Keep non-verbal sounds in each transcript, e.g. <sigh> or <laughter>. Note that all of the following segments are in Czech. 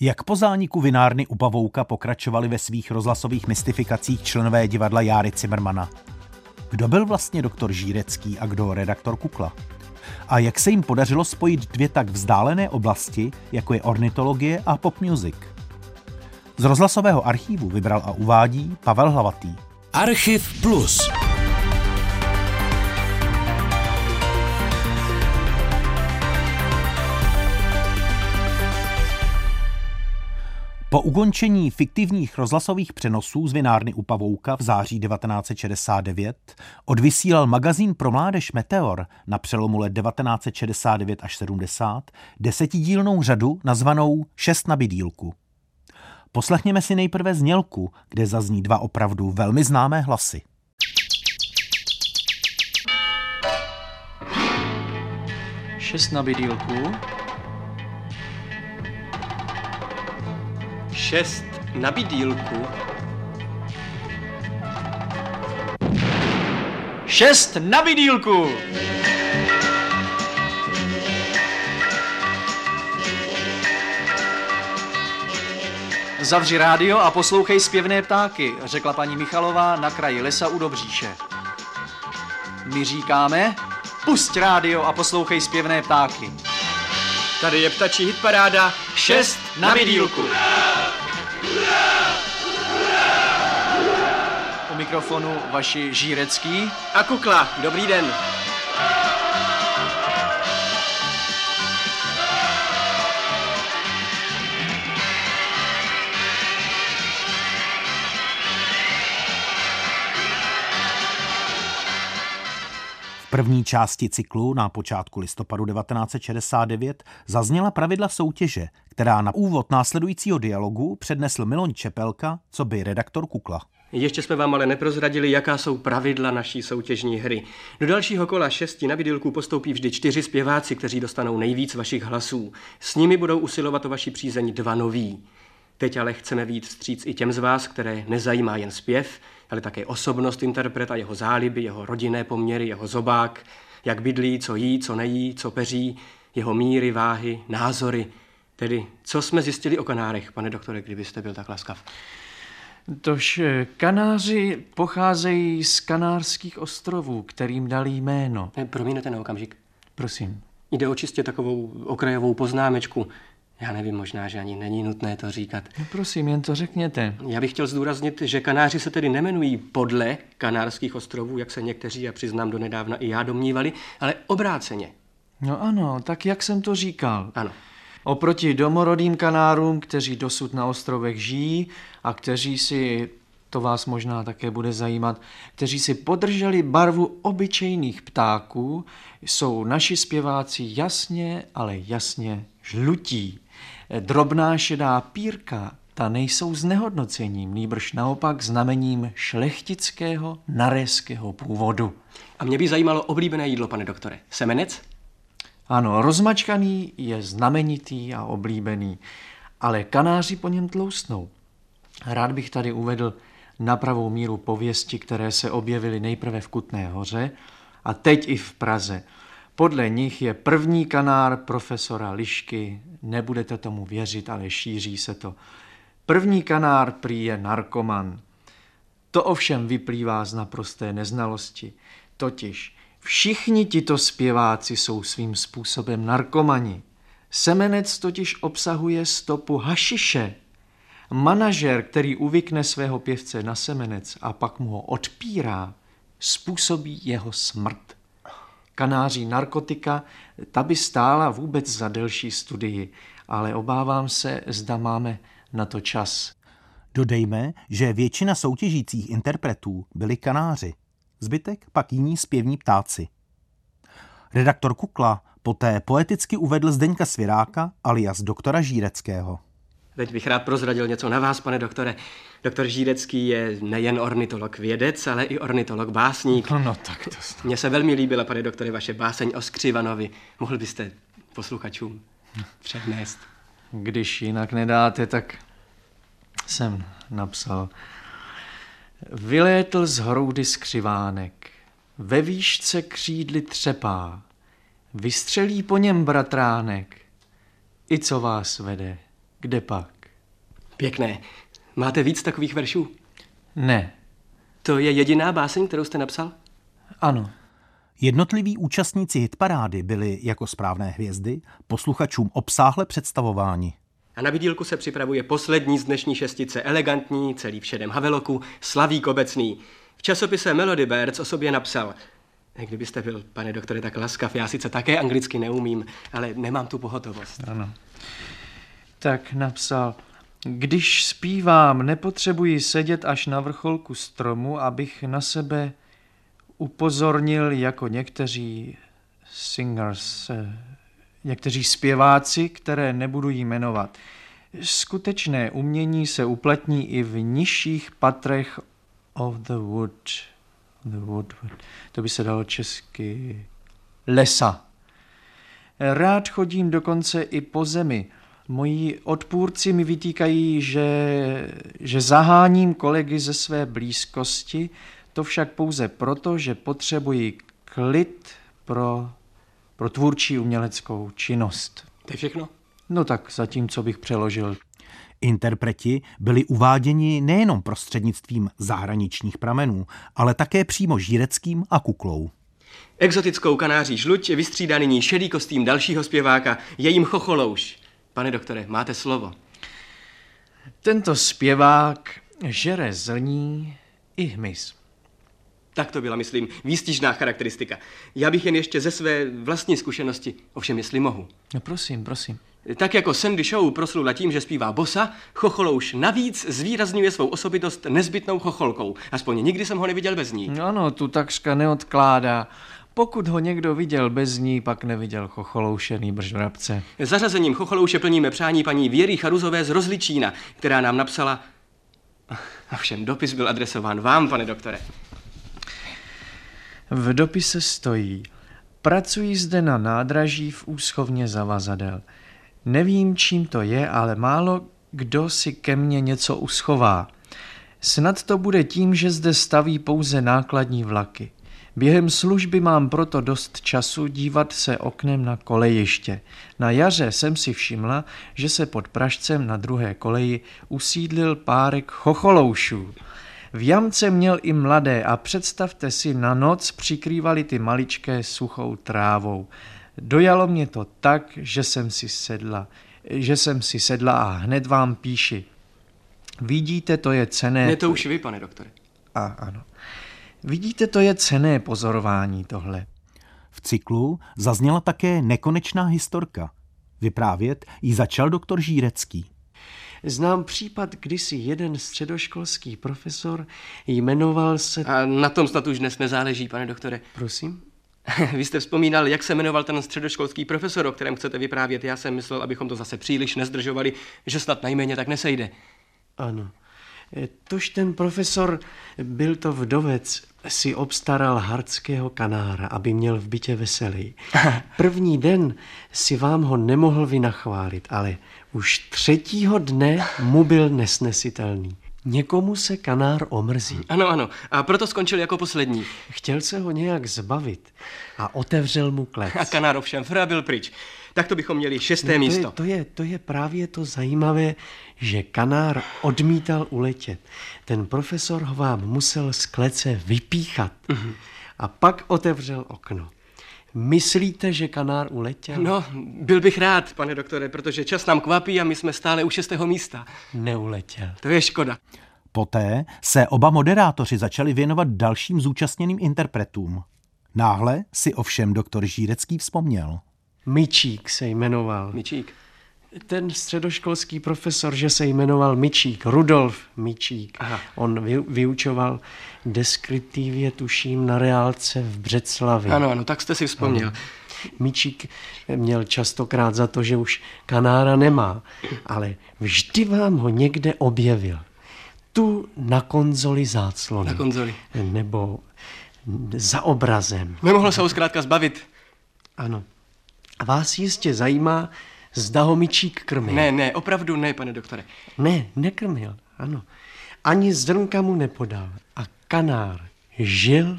Jak po zániku vinárny u Pavouka pokračovali ve svých rozhlasových mystifikacích členové divadla Járy Cimrmana? Kdo byl vlastně doktor Žírecký a kdo redaktor Kukla? A jak se jim podařilo spojit dvě tak vzdálené oblasti, jako je ornitologie a pop music? Z rozhlasového archívu vybral a uvádí Pavel Hlavatý. Archiv Plus. Po ukončení fiktivních rozhlasových přenosů z vinárny u Pavouka v září 1969 odvysílal magazín pro mládež Meteor na přelomu let 1969 až 70 desetidílnou řadu nazvanou Šest na bydílku. Poslechněme si nejprve znělku, kde zazní dva opravdu velmi známé hlasy. Šest na bydílku. Šest na bydílku. Šest na bydílku! Zavři rádio a poslouchej zpěvné ptáky, řekla paní Michalová na kraji lesa u Dobříše. My říkáme, pusť rádio a poslouchej zpěvné ptáky. Tady je ptačí hitparáda Šest na bydílku. U mikrofonu vaši Žírecký. A kukla, dobrý den. První části cyklu na počátku listopadu 1969 zazněla pravidla soutěže, která na úvod následujícího dialogu přednesl Miloň Čepelka, co by redaktor Kukla. Ještě jsme vám ale neprozradili, jaká jsou pravidla naší soutěžní hry. Do dalšího kola šesti na bydylku postoupí vždy čtyři zpěváci, kteří dostanou nejvíc vašich hlasů. S nimi budou usilovat o vaši přízeň dva noví. Teď ale chceme víc vstříc i těm z vás, které nezajímá jen zpěv, ale také osobnost interpreta, jeho záliby, jeho rodinné poměry, jeho zobák, jak bydlí, co jí, co nejí, co peří, jeho míry, váhy, názory. Tedy, co jsme zjistili o kanárech, pane doktore, kdybyste byl tak laskav? Tož eh, kanáři pocházejí z Kanárských ostrovů, kterým dali jméno. Eh, Promiňte na okamžik. Prosím. Jde o čistě takovou okrajovou poznámečku. Já nevím, možná, že ani není nutné to říkat. No prosím, jen to řekněte. Já bych chtěl zdůraznit, že kanáři se tedy nemenují podle Kanárských ostrovů, jak se někteří, a přiznám do nedávna i já domnívali, ale obráceně. No ano, tak jak jsem to říkal. Ano. Oproti domorodým kanárům, kteří dosud na ostrovech žijí a kteří si, to vás možná také bude zajímat, kteří si podrželi barvu obyčejných ptáků, jsou naši zpěváci jasně, ale jasně žlutí. Drobná šedá pírka, ta nejsou znehodnocením, nýbrž naopak znamením šlechtického nareského původu. A mě by zajímalo oblíbené jídlo, pane doktore. Semenec? Ano, rozmačkaný je znamenitý a oblíbený, ale kanáři po něm tloustnou. Rád bych tady uvedl na pravou míru pověsti, které se objevily nejprve v Kutné hoře a teď i v Praze. Podle nich je první kanár profesora Lišky, nebudete tomu věřit, ale šíří se to. První kanár prý je narkoman. To ovšem vyplývá z naprosté neznalosti. Totiž všichni tito zpěváci jsou svým způsobem narkomani. Semenec totiž obsahuje stopu hašiše. Manažer, který uvykne svého pěvce na semenec a pak mu ho odpírá, způsobí jeho smrt. Kanáří narkotika, ta by stála vůbec za delší studii, ale obávám se, zda máme na to čas. Dodejme, že většina soutěžících interpretů byli kanáři, zbytek pak jiní zpěvní ptáci. Redaktor Kukla poté poeticky uvedl Zdeňka Sviráka alias doktora Žíreckého. Teď bych rád prozradil něco na vás, pane doktore. Doktor Žírecký je nejen ornitolog vědec, ale i ornitolog básník. No, no tak to... Mně se velmi líbila, pane doktore, vaše báseň o Skřivanovi. Mohl byste posluchačům přednést? Když jinak nedáte, tak jsem napsal. Vylétl z hroudy skřivánek, ve výšce křídly třepá, vystřelí po něm bratránek, i co vás vede, Kde pak? Pěkné. Máte víc takových veršů? Ne. To je jediná báseň, kterou jste napsal? Ano. Jednotliví účastníci hitparády byli jako správné hvězdy posluchačům obsáhle představováni. A na vidílku se připravuje poslední z dnešní šestice, elegantní, celý v šedém haveloku, Slavík obecný. V časopise Melody Birds o sobě napsal, kdybyste byl, pane doktore, tak laskav, já sice také anglicky neumím, ale nemám tu pohotovost. Ano. Tak napsal, když zpívám, nepotřebuji sedět až na vrcholku stromu, abych na sebe upozornil jako někteří singers, někteří zpěváci, které nebudu jmenovat. Skutečné umění se uplatní i v nižších patrech of the wood. The wood. To by se dalo česky. Lesa. Rád chodím dokonce i po zemi. Moji odpůrci mi vytýkají, že, že zaháním kolegy ze své blízkosti, to však pouze proto, že potřebuji klid pro, pro tvůrčí uměleckou činnost. To je všechno? No tak zatím, co bych přeložil. Interpreti byli uváděni nejenom prostřednictvím zahraničních pramenů, ale také přímo žíreckým a kuklou. Exotickou kanáří žluť vystřídá nyní šedý kostým dalšího zpěváka, je jim chocholouš. Pane doktore, máte slovo. Tento zpěvák žere zrní i hmyz. Tak to byla, myslím, výstižná charakteristika. Já bych jen ještě ze své vlastní zkušenosti, ovšem jestli mohu. No prosím, prosím. Tak jako Sandy Show proslula tím, že zpívá bosa, Chocholouš navíc zvýrazňuje svou osobitost nezbytnou chocholkou. Aspoň nikdy jsem ho neviděl bez ní. Ano, tu takřka neodkládá. Pokud ho někdo viděl bez ní, pak neviděl chocholoušený bržvrabce. Zařazením chocholouše plníme přání paní Věry Charuzové z Rozličína, která nám napsala... Ovšem, dopis byl adresován vám, pane doktore. V dopise stojí, pracuji zde na nádraží v úschovně zavazadel. Nevím, čím to je, ale málo kdo si ke mně něco uschová. Snad to bude tím, že zde staví pouze nákladní vlaky. Během služby mám proto dost času dívat se oknem na kolejiště. Na jaře jsem si všimla, že se pod Pražcem na druhé koleji usídlil párek chocholoušů. V jamce měl i mladé a představte si, na noc přikrývali ty maličké suchou trávou. Dojalo mě to tak, že jsem si sedla, že jsem si sedla a hned vám píši. Vidíte, to je cené... Ne, to už vy, pane doktore. A ano. Vidíte, to je cené pozorování tohle. V cyklu zazněla také nekonečná historka. Vyprávět ji začal doktor Žírecký. Znám případ, kdy si jeden středoškolský profesor jmenoval se... A na tom snad už dnes nezáleží, pane doktore. Prosím? <laughs> Vy jste vzpomínal, jak se jmenoval ten středoškolský profesor, o kterém chcete vyprávět. Já jsem myslel, abychom to zase příliš nezdržovali, že snad najméně tak nesejde. Ano. Tož ten profesor, byl to vdovec, si obstaral hardského kanára, aby měl v bytě veselý. <laughs> První den si vám ho nemohl vynachválit, ale už třetího dne mu byl nesnesitelný. Někomu se kanár omrzí. Ano, ano. A proto skončil jako poslední. Chtěl se ho nějak zbavit a otevřel mu klec. A kanár ovšem fra byl pryč. Tak to bychom měli šesté No, místo. To je, to, je, to je právě to zajímavé, že kanár odmítal uletět. Ten profesor ho vám musel z klece vypíchat. A pak otevřel okno. Myslíte, že kanár uletěl? No, byl bych rád, pane doktore, protože čas nám kvapí a my jsme stále u šestého místa. Neuletěl. To je škoda. Poté se oba moderátoři začali věnovat dalším zúčastněným interpretům. Náhle si ovšem doktor Žírecký vzpomněl. Mičík se jmenoval. Mičík. Ten středoškolský profesor, že se jmenoval Mičík, Rudolf Mičík. Aha. On vy, vyučoval deskriptivě, tuším, na reálce v Břeclavi. Ano, ano, tak jste si vzpomněl. Míčík měl častokrát za to, že už kanára nemá, ale vždy vám ho někde objevil. Tu na konzoli záclony. Na konzoli. Nebo za obrazem. Nemohl se ho zkrátka zbavit. Ano. A vás jistě zajímá, zda ho Míčík krmil. Ne, ne, opravdu ne, pane doktore. Ne, nekrmil, ano. Ani zrnka mu nepodal. A kanár žil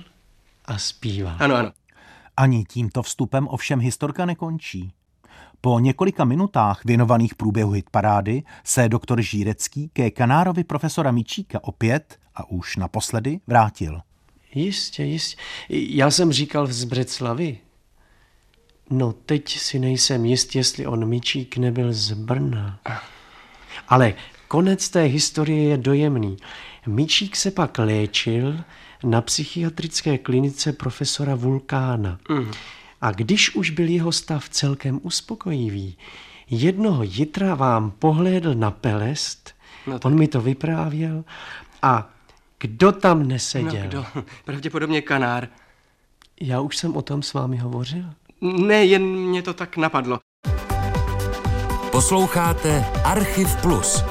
a zpíval. Ano, ano. Ani tímto vstupem ovšem historka nekončí. Po několika minutách věnovaných průběhu hitparády se doktor Žírecký ke kanárovi profesora Mičíka opět a už naposledy vrátil. Jistě, jistě. Já jsem říkal z Břeclavy. No teď si nejsem jist, jestli on Mičík nebyl z Brna. Ale konec té historie je dojemný. Mičík se pak léčil na psychiatrické klinice profesora Vulkána. Mm. A když už byl jeho stav celkem uspokojivý, jednoho jitra vám pohlédl na pelest, no on mi to vyprávěl, a kdo tam neseděl? No kdo? Pravděpodobně kanár. Já už jsem o tom s vámi hovořil. Ne, jen mě to tak napadlo. Posloucháte Archiv Plus.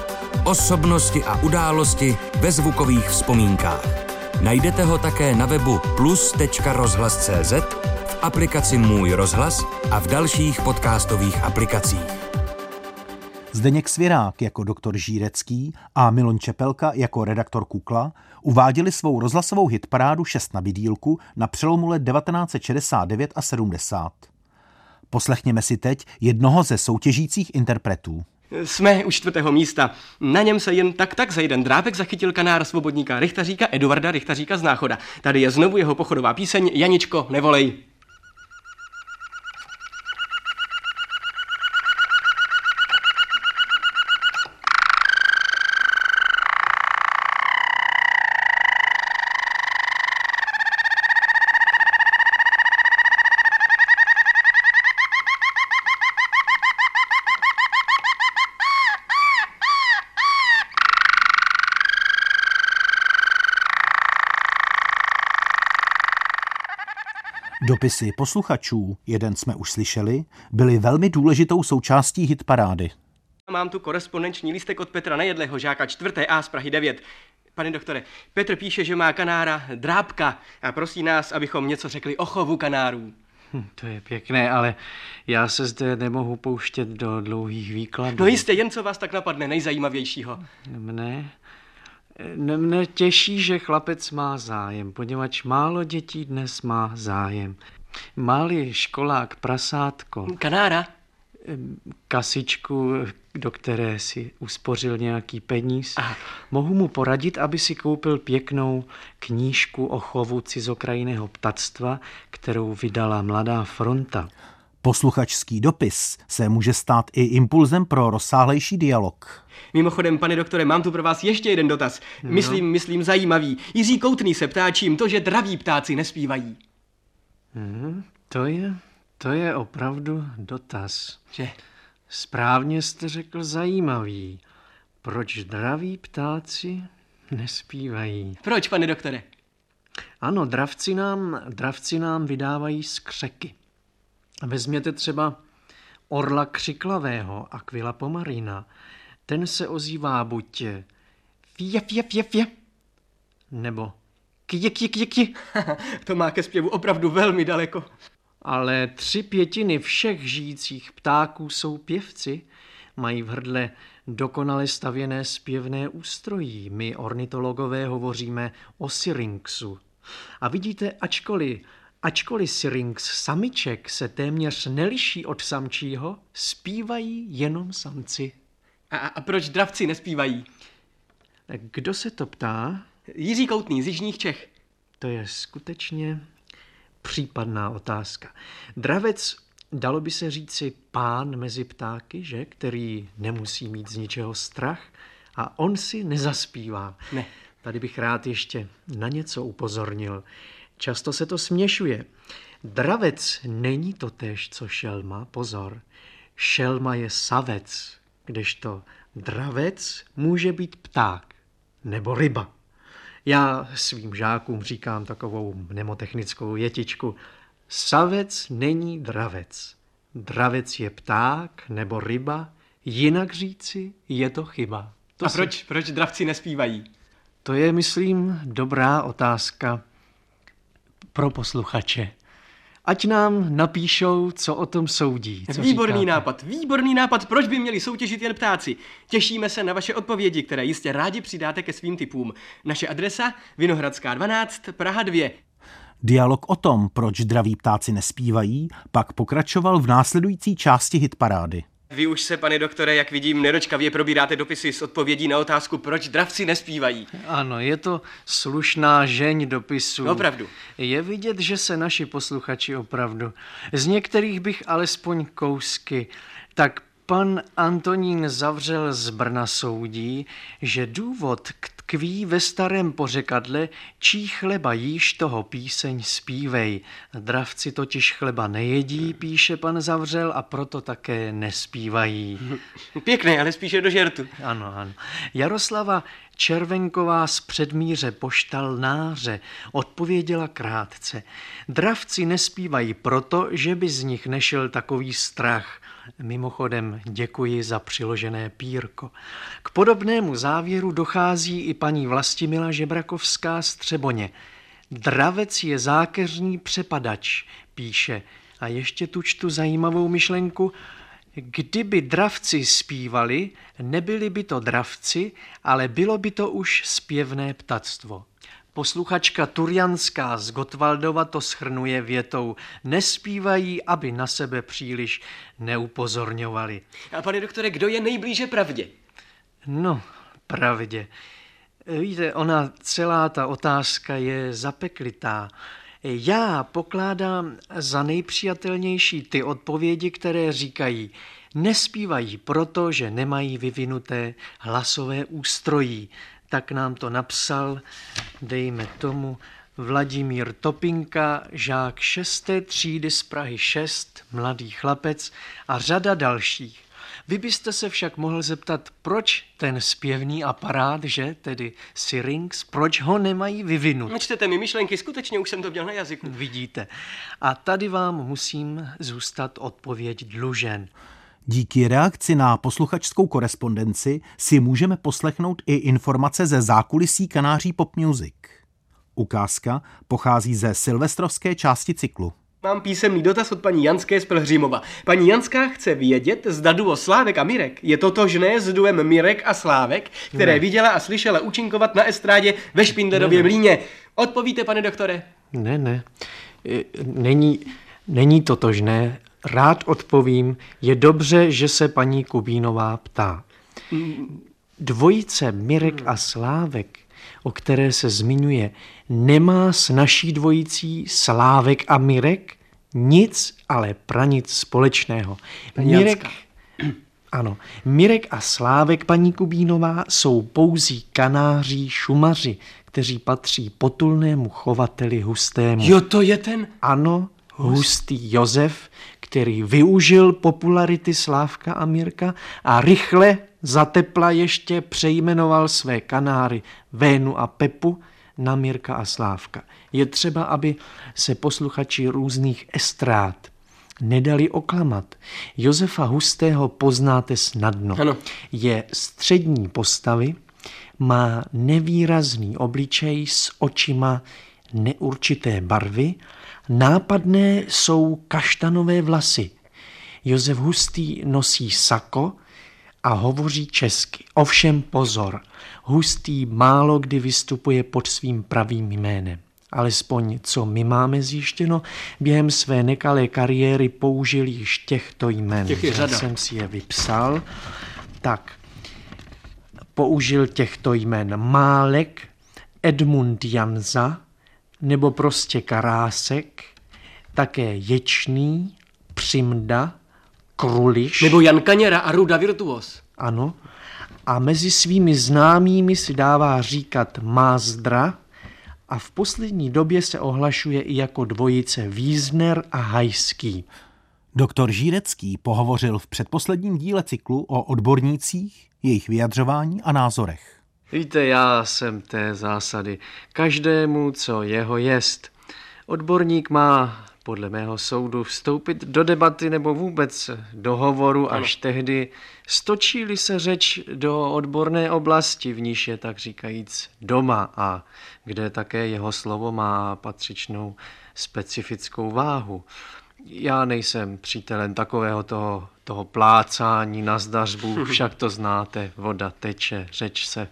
Osobnosti a události ve zvukových vzpomínkách. Najdete ho také na webu plus.rozhlas.cz, v aplikaci Můj rozhlas a v dalších podcastových aplikacích. Zdeněk Svěrák jako doktor Žírecký a Milon Čepelka jako redaktor Kukla uváděli svou rozhlasovou hitparádu 6 na bydílku na přelomu let 1969 a 70. Poslechněme si teď jednoho ze soutěžících interpretů. Jsme u čtvrtého místa. Na něm se jen tak tak za jeden drápek zachytil kanár svobodníka Richtaříka Eduarda Richtaříka z Náchoda. Tady je znovu jeho pochodová píseň Janičko, nevolej. Dopisy posluchačů, jeden jsme už slyšeli, byly velmi důležitou součástí hitparády. Mám tu korespondenční lístek od Petra Nejedleho, žáka 4. A z Prahy 9. Pane doktore, Petr píše, že má kanára drábka a prosí nás, abychom něco řekli o chovu kanárů. Hm, to je pěkné, ale já se zde nemohu pouštět do dlouhých výkladů. No jistě, jen co vás tak napadne nejzajímavějšího. Mne? Mne těší, že chlapec má zájem, poněvadž málo dětí dnes má zájem. Malý školák prasátko. Kanára? Kasičku, do které si uspořil nějaký peníz. Aha. Mohu mu poradit, aby si koupil pěknou knížku o chovu cizokrajného ptactva, kterou vydala Mladá fronta. Posluchačský dopis se může stát i impulzem pro rozsáhlejší dialog. Mimochodem, pane doktore, mám tu pro vás ještě jeden dotaz. No. Myslím, myslím zajímavý. Jiří Koutný se ptá, čím to, že draví ptáci nespívají. Hmm, to je, to je opravdu dotaz. Že? Správně jste řekl zajímavý. Proč draví ptáci nespívají? Proč, pane doktore? Ano, dravci nám, dravci nám vydávají skřeky. Vezměte třeba orla křiklavého, Aquila pomarina. Ten se ozývá buď fje, fje, fje, fje, nebo kje, kje, kje, kje. <laughs> to má ke zpěvu opravdu velmi daleko. Ale tři pětiny všech žijících ptáků jsou pěvci, mají v hrdle dokonale stavěné zpěvné ústrojí. My ornitologové hovoříme o syrinxu. A vidíte, ačkoliv Ačkoliv syrinx samiček se téměř neliší od samčího, zpívají jenom samci. A, a proč dravci nespívají? Kdo se to ptá? Jiří Koutný z Jižních Čech. To je skutečně případná otázka. Dravec, dalo by se říci pán mezi ptáky, že? Který nemusí mít z ničeho strach a on si nezaspívá. Ne. Tady bych rád ještě na něco upozornil. Často se to směšuje. Dravec není to tež, co šelma, pozor. Šelma je savec, kdežto dravec může být pták nebo ryba. Já svým žákům říkám takovou mnemotechnickou jetičku. Savec není dravec. Dravec je pták nebo ryba, jinak říci je to chyba. To A proč, se... proč dravci nespívají? To je, myslím, dobrá otázka pro posluchače. Ať nám napíšou, co o tom soudí. Co výborný říkáte? nápad, výborný nápad, proč by měli soutěžit jen ptáci. Těšíme se na vaše odpovědi, které jistě rádi přidáte ke svým typům. Naše adresa Vinohradská 12, Praha 2. Dialog o tom, proč draví ptáci nespívají, pak pokračoval v následující části hitparády. Vy už se, pane doktore, jak vidím, nedočkavě probíráte dopisy s odpovědí na otázku, proč dravci nespívají. Ano, je to slušná žeň dopisů. Opravdu. Je vidět, že se naši posluchači opravdu. Z některých bych alespoň kousky. Tak pan Antonín Zavřel z Brna soudí, že důvod k tkví ve starém pořekadle, čí chleba jíš, toho píseň zpívej. Dravci totiž chleba nejedí, píše pan Zavřel, a proto také nespívají. <laughs> Pěkné, ale spíše do žertu. Ano, ano. Jaroslava Červenková z předmíře poštalnáře odpověděla krátce. Dravci nespívají proto, že by z nich nešel takový strach. Mimochodem děkuji za přiložené pírko. K podobnému závěru dochází i paní Vlastimila Žebrakovská z Třeboně. Dravec je zákeřný přepadač, píše. A ještě tu čtu zajímavou myšlenku. Kdyby dravci zpívali, nebyli by to dravci, ale bylo by to už zpěvné ptactvo. Posluchačka Turianská z Gotwaldova to schrnuje větou Nespívají, aby na sebe příliš neupozorňovali. A pane doktore, kdo je nejblíže pravdě? No, pravdě. Víte, ona celá ta otázka je zapeklitá. Já pokládám za nejpřijatelnější ty odpovědi, které říkají, nespívají proto, že nemají vyvinuté hlasové ústrojí. Tak nám to napsal, dejme tomu, Vladimír Topinka, žák 6. třídy z Prahy 6, mladý chlapec a řada dalších. Vy byste se však mohl zeptat, proč ten zpěvný aparát, že, tedy syrinx, proč ho nemají vyvinut? Čtete mi myšlenky, skutečně už jsem to měl na jazyku. Vidíte. A tady vám musím zůstat odpověď dlužen. Díky reakci na posluchačskou korespondenci si můžeme poslechnout i informace ze zákulisí kanáří pop music. Ukázka pochází ze silvestrovské části cyklu. Mám písemný dotaz od paní Janské z Plhřimova. Paní Janská chce vědět, zda duo Slávek a Mirek je totožné s duem Mirek a Slávek, které ne. viděla a slyšela účinkovat na estrádě ve Špindlerově mlíně. Odpovíte, pane doktore? Ne, ne. Není, není totožné. Rád odpovím. Je dobře, že se paní Kubínová ptá. Dvojice Mirek a Slávek, o které se zmiňuje, nemá s naší dvojicí Slávek a Mirek nic, ale pranic společného. Mirek, ano, Mirek a Slávek, paní Kubínová, jsou pouzí kanáří šumaři, kteří patří potulnému chovateli hustému. Jo, to je ten... Ano, hustý Josef, který využil popularity Slávka a Mirka a rychle zatepla ještě přejmenoval své kanáry Vénu a Pepu na Mirka a Slávka. Je třeba, aby se posluchači různých estrád nedali oklamat. Josefa Hustého poznáte snadno. Ano. Je střední postavy, má nevýrazný obličej s očima neurčité barvy, nápadné jsou kaštanové vlasy. Josef Hustý nosí sako a hovoří česky. Ovšem pozor, Hustý málo kdy vystupuje pod svým pravým jménem. Alespoň co my máme zjištěno, během své nekalé kariéry použil již těchto jmen. Těch je řada. Já jsem si je vypsal. Tak, použil těchto jmen Málek, Edmund Janza, nebo prostě Karásek, také Ječný, Přimda, Kruliš. Nebo Jan Kaněra a Ruda Virtuos. Ano. A mezi svými známými si dává říkat Mázdra a v poslední době se ohlašuje i jako dvojice Wiesner a Hajský. Doktor Žírecký pohovořil v předposledním díle cyklu o odbornících, jejich vyjadřování a názorech. Víte, já jsem té zásady. Každému, co jeho jest. Odborník má podle mého soudu vstoupit do debaty nebo vůbec do hovoru až ano. tehdy, stočí-li se řeč do odborné oblasti, v níž je tak říkajíc doma a kde také jeho slovo má patřičnou specifickou váhu. Já nejsem přítelem takového toho, toho plácání na zdařbu, <laughs> však to znáte, voda teče, řeč se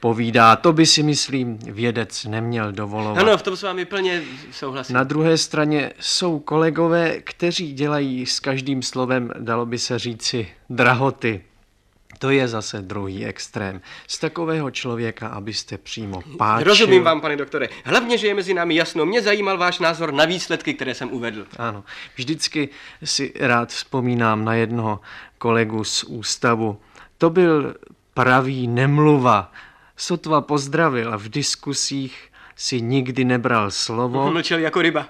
povídá. To by si myslím vědec neměl dovolovat. Ano, v tom s vámi plně souhlasím. Na druhé straně jsou kolegové, kteří dělají s každým slovem, dalo by se říci, drahoty. To je zase druhý extrém. Z takového člověka, abyste přímo páčil. Rozumím vám, pane doktore. Hlavně, že je mezi námi jasno. Mě zajímal váš názor na výsledky, které jsem uvedl. Ano, vždycky si rád vzpomínám na jednoho kolegu z ústavu. To byl pravý nemluva. Sotva pozdravil a v diskusích si nikdy nebral slovo. Mlčel jako ryba.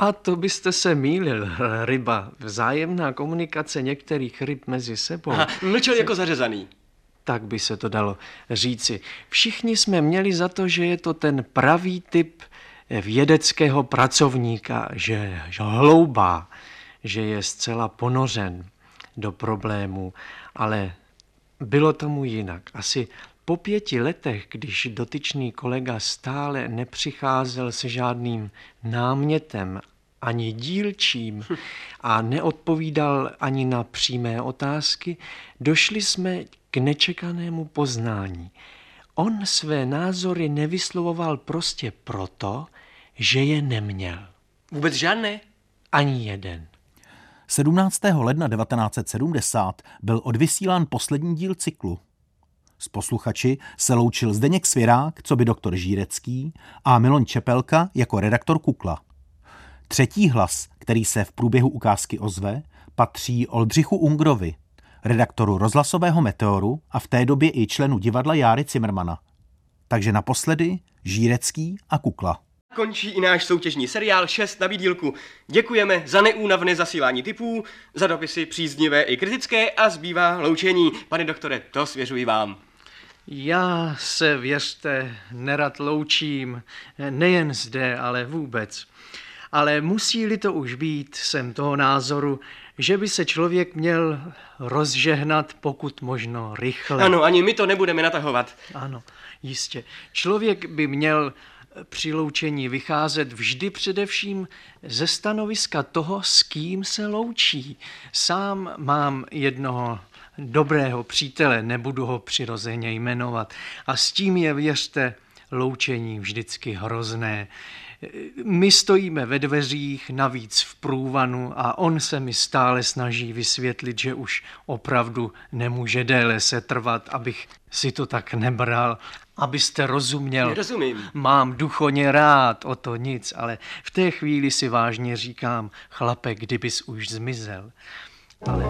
A to byste se mýlil, ryba. Vzájemná komunikace některých ryb mezi sebou. Aha, mlčel jako zařezaný. Tak by se to dalo říci. Všichni jsme měli za to, že je to ten pravý typ vědeckého pracovníka, že, že hloubá, že je zcela ponořen do problému, ale bylo tomu jinak. Asi po pěti letech, když dotyčný kolega stále nepřicházel se žádným námětem ani dílčím a neodpovídal ani na přímé otázky, došli jsme k nečekanému poznání. On své názory nevyslovoval prostě proto, že je neměl. Vůbec žádné? Ani jeden. 17. ledna 1970 byl odvysílán poslední díl cyklu. S posluchači se loučil Zdeněk Svěrák, co by doktor Žírecký, a Milon Čepelka jako redaktor Kukla. Třetí hlas, který se v průběhu ukázky ozve, patří Oldřichu Ungrovi, redaktoru rozhlasového Meteoru a v té době i členu divadla Járy Cimrmana. Takže naposledy Žírecký a Kukla. Končí i náš soutěžní seriál 6 na výdílku. Děkujeme za neúnavné zasílání typů, za dopisy příznivé i kritické a zbývá loučení. Pane doktore, to svěřuji vám. Já se, věřte, nerad loučím, nejen zde, ale vůbec. Ale musí-li to už být, jsem toho názoru, že by se člověk měl rozžehnat pokud možno rychle. Ano, ani my to nebudeme natahovat. Ano, jistě. Člověk by měl při loučení vycházet vždy především ze stanoviska toho, s kým se loučí. Sám mám jednoho dobrého přítele, nebudu ho přirozeně jmenovat. A s tím je, věřte, loučení vždycky hrozné. My stojíme ve dveřích, navíc v průvanu a on se mi stále snaží vysvětlit, že už opravdu nemůže déle se trvat, abych si to tak nebral. Abyste rozuměl, Rozumím. mám duchoně rád, o to nic, ale v té chvíli si vážně říkám, chlape, kdybys už zmizel. Ale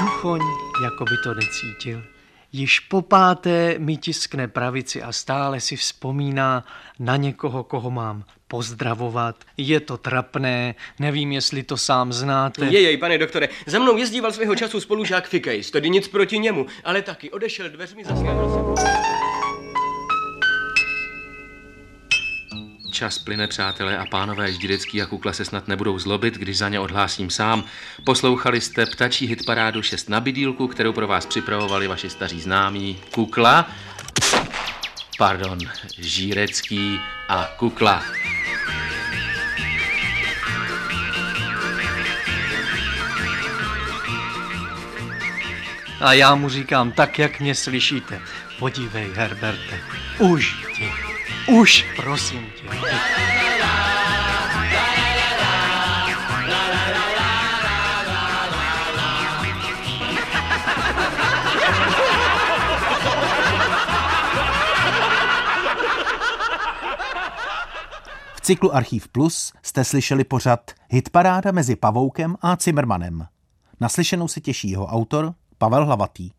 duchoň jako by to necítil. Již po páté mi tiskne pravici a stále si vzpomíná na někoho, koho mám pozdravovat. Je to trapné, nevím, jestli to sám znáte. Jejej, pane doktore, za mnou jezdíval svého času spolužák Fikejs, tedy nic proti němu, ale taky odešel dveřmi, zasvětil se. Čas plyne, přátelé a pánové, Ždirecký a Kukla se snad nebudou zlobit, když za ně odhlásím sám. Poslouchali jste ptačí hitparádu 6 na bydílku, kterou pro vás připravovali vaši staří známí Kukla, pardon, Žírecký a Kukla. A já mu říkám tak, jak mě slyšíte. Podívej, Herberte, ti, už prosím tě. V cyklu Archiv Plus jste slyšeli pořad Hitparáda mezi Pavoukem a Cimrmanem. Naslyšenou se těší jeho autor Pavel Hlavatý.